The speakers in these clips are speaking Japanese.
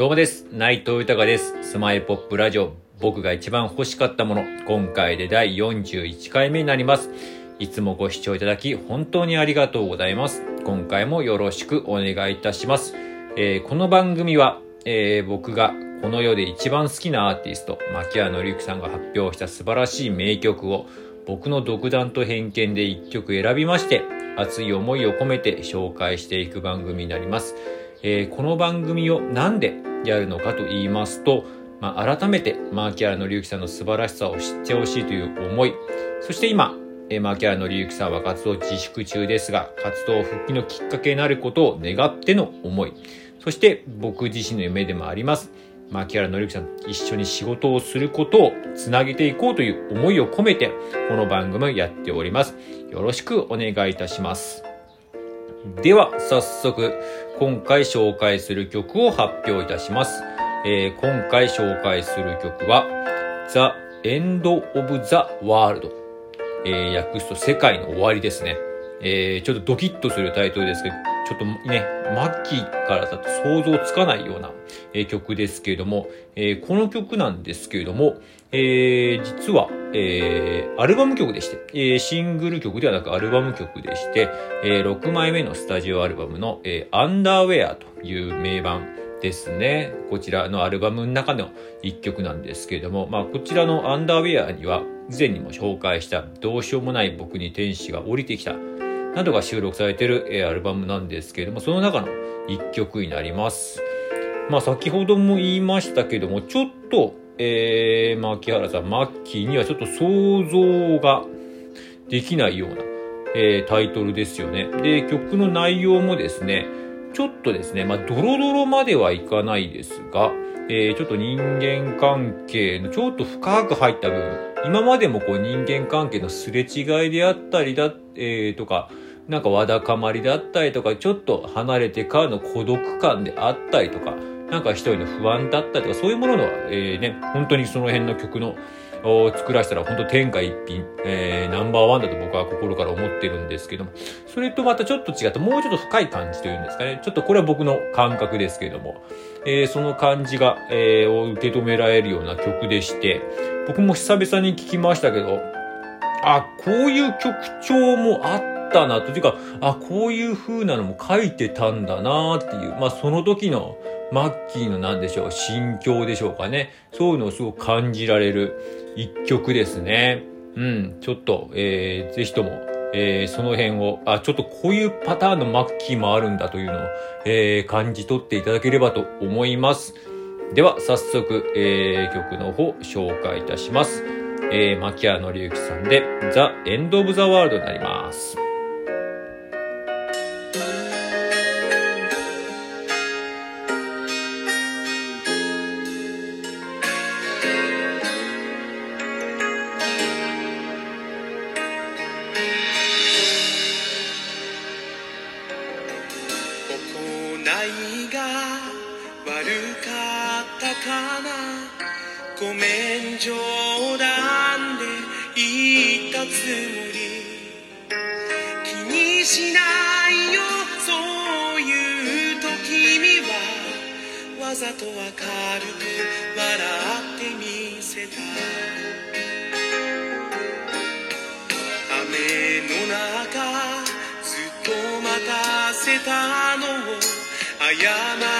どうもです。内藤豊です。スマイルポップラジオ。僕が一番欲しかったもの。今回で第41回目になります。いつもご視聴いただき本当にありがとうございます。今回もよろしくお願いいたします。えーこの番組は、えー僕がこの世で一番好きなアーティスト、牧原紀之さんが発表した素晴らしい名曲を僕の独断と偏見で一曲選びまして、熱い思いを込めて紹介していく番組になります。えーこの番組をなんでやるのかと言いますと、まあ、改めて牧原紀之さんの素晴らしさを知ってほしいという思い、そして今、えー牧原紀之さんは活動自粛中ですが、活動復帰のきっかけになることを願っての思い、そして僕自身の夢でもあります。牧原紀之さんと一緒に仕事をすることをつなげていこうという思いを込めて、この番組をやっております。よろしくお願いいたします。では、早速、今回紹介する曲を発表いたします。えー今回紹介する曲は、The End of the World。えー訳すと世界の終わりですね。えーちょっとドキッとするタイトルですけど、ちょっとね、末期からだと想像つかないような、えー曲ですけれども、えーこの曲なんですけれども、えー実は、えーアルバム曲でして、えーシングル曲ではなくアルバム曲でして、えー6枚目のスタジオアルバムの、えーアンダーウェアという名盤ですね。こちらのアルバムの中の一曲なんですけれども、まあこちらのアンダーウェアには以前にも紹介したどうしようもない僕に天使が降りてきたなどが収録されているアルバムなんですけれども、その中の一曲になります。まあ先ほども言いましたけども、ちょっと、えー、牧原さん、マッキーにはちょっと想像ができないような、えータイトルですよね。で、曲の内容もですね、ちょっとですね、まあ、ドロドロまではいかないですが、えーちょっと人間関係のちょっと深く入った部分、今までもこう人間関係のすれ違いであったりだ、えーとか、なんかわだかまりだったりとか、ちょっと離れてからの孤独感であったりとか、なんか一人の不安だったりとか、そういうものの、えーね、本当にその辺の曲の、を作らせたら本当天下一品、えーナンバーワンだと僕は心から思ってるんですけども、それとまたちょっと違って、もうちょっと深い感じというんですかね。ちょっとこれは僕の感覚ですけども、えーその感じが、えーを受け止められるような曲でして、僕も久々に聞きましたけど、あ、こういう曲調もあったなと、いうか、あ、こういう風なのも書いてたんだなっていう、まあその時のマッキーのなんでしょう、心境でしょうかね。そういうのをすごく感じられる一曲ですね。うん、ちょっと、えー、ぜひとも、えーその辺を、あ、ちょっとこういうパターンのマッキーもあるんだというのを、えー感じ取っていただければと思います。では、早速、えー曲の方、紹介いたします。えー、牧原紀之さんで、The End of the World になります。ごめん冗談で言ったつもり。気にしないよそういう時君はわざと明るく笑ってみせた。雨の中ずっと待たせたのを謝っ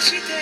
Yeah, she did.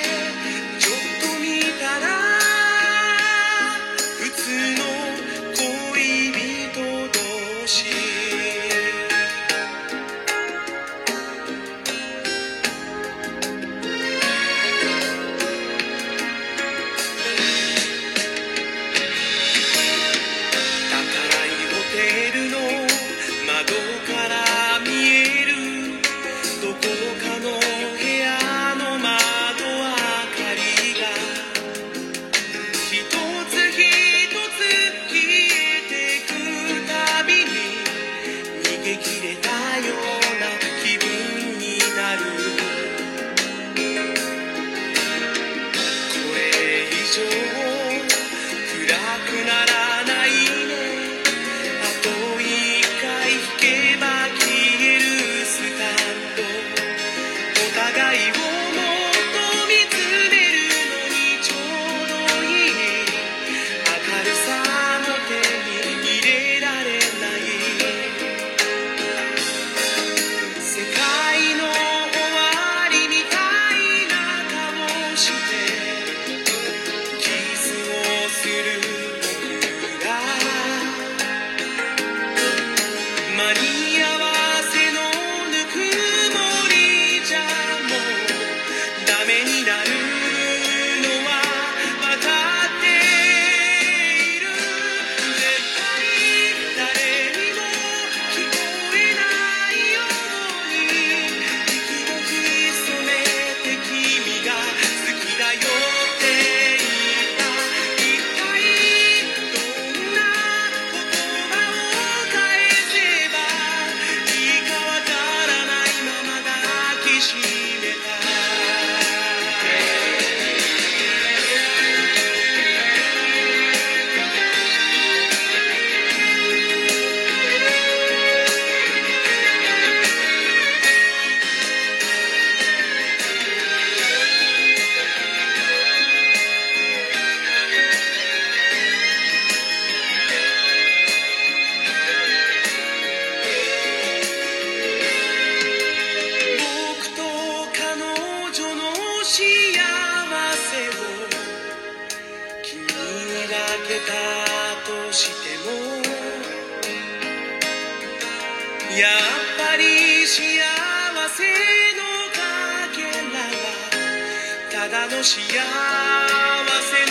やっぱり幸せのかけらはただの幸せ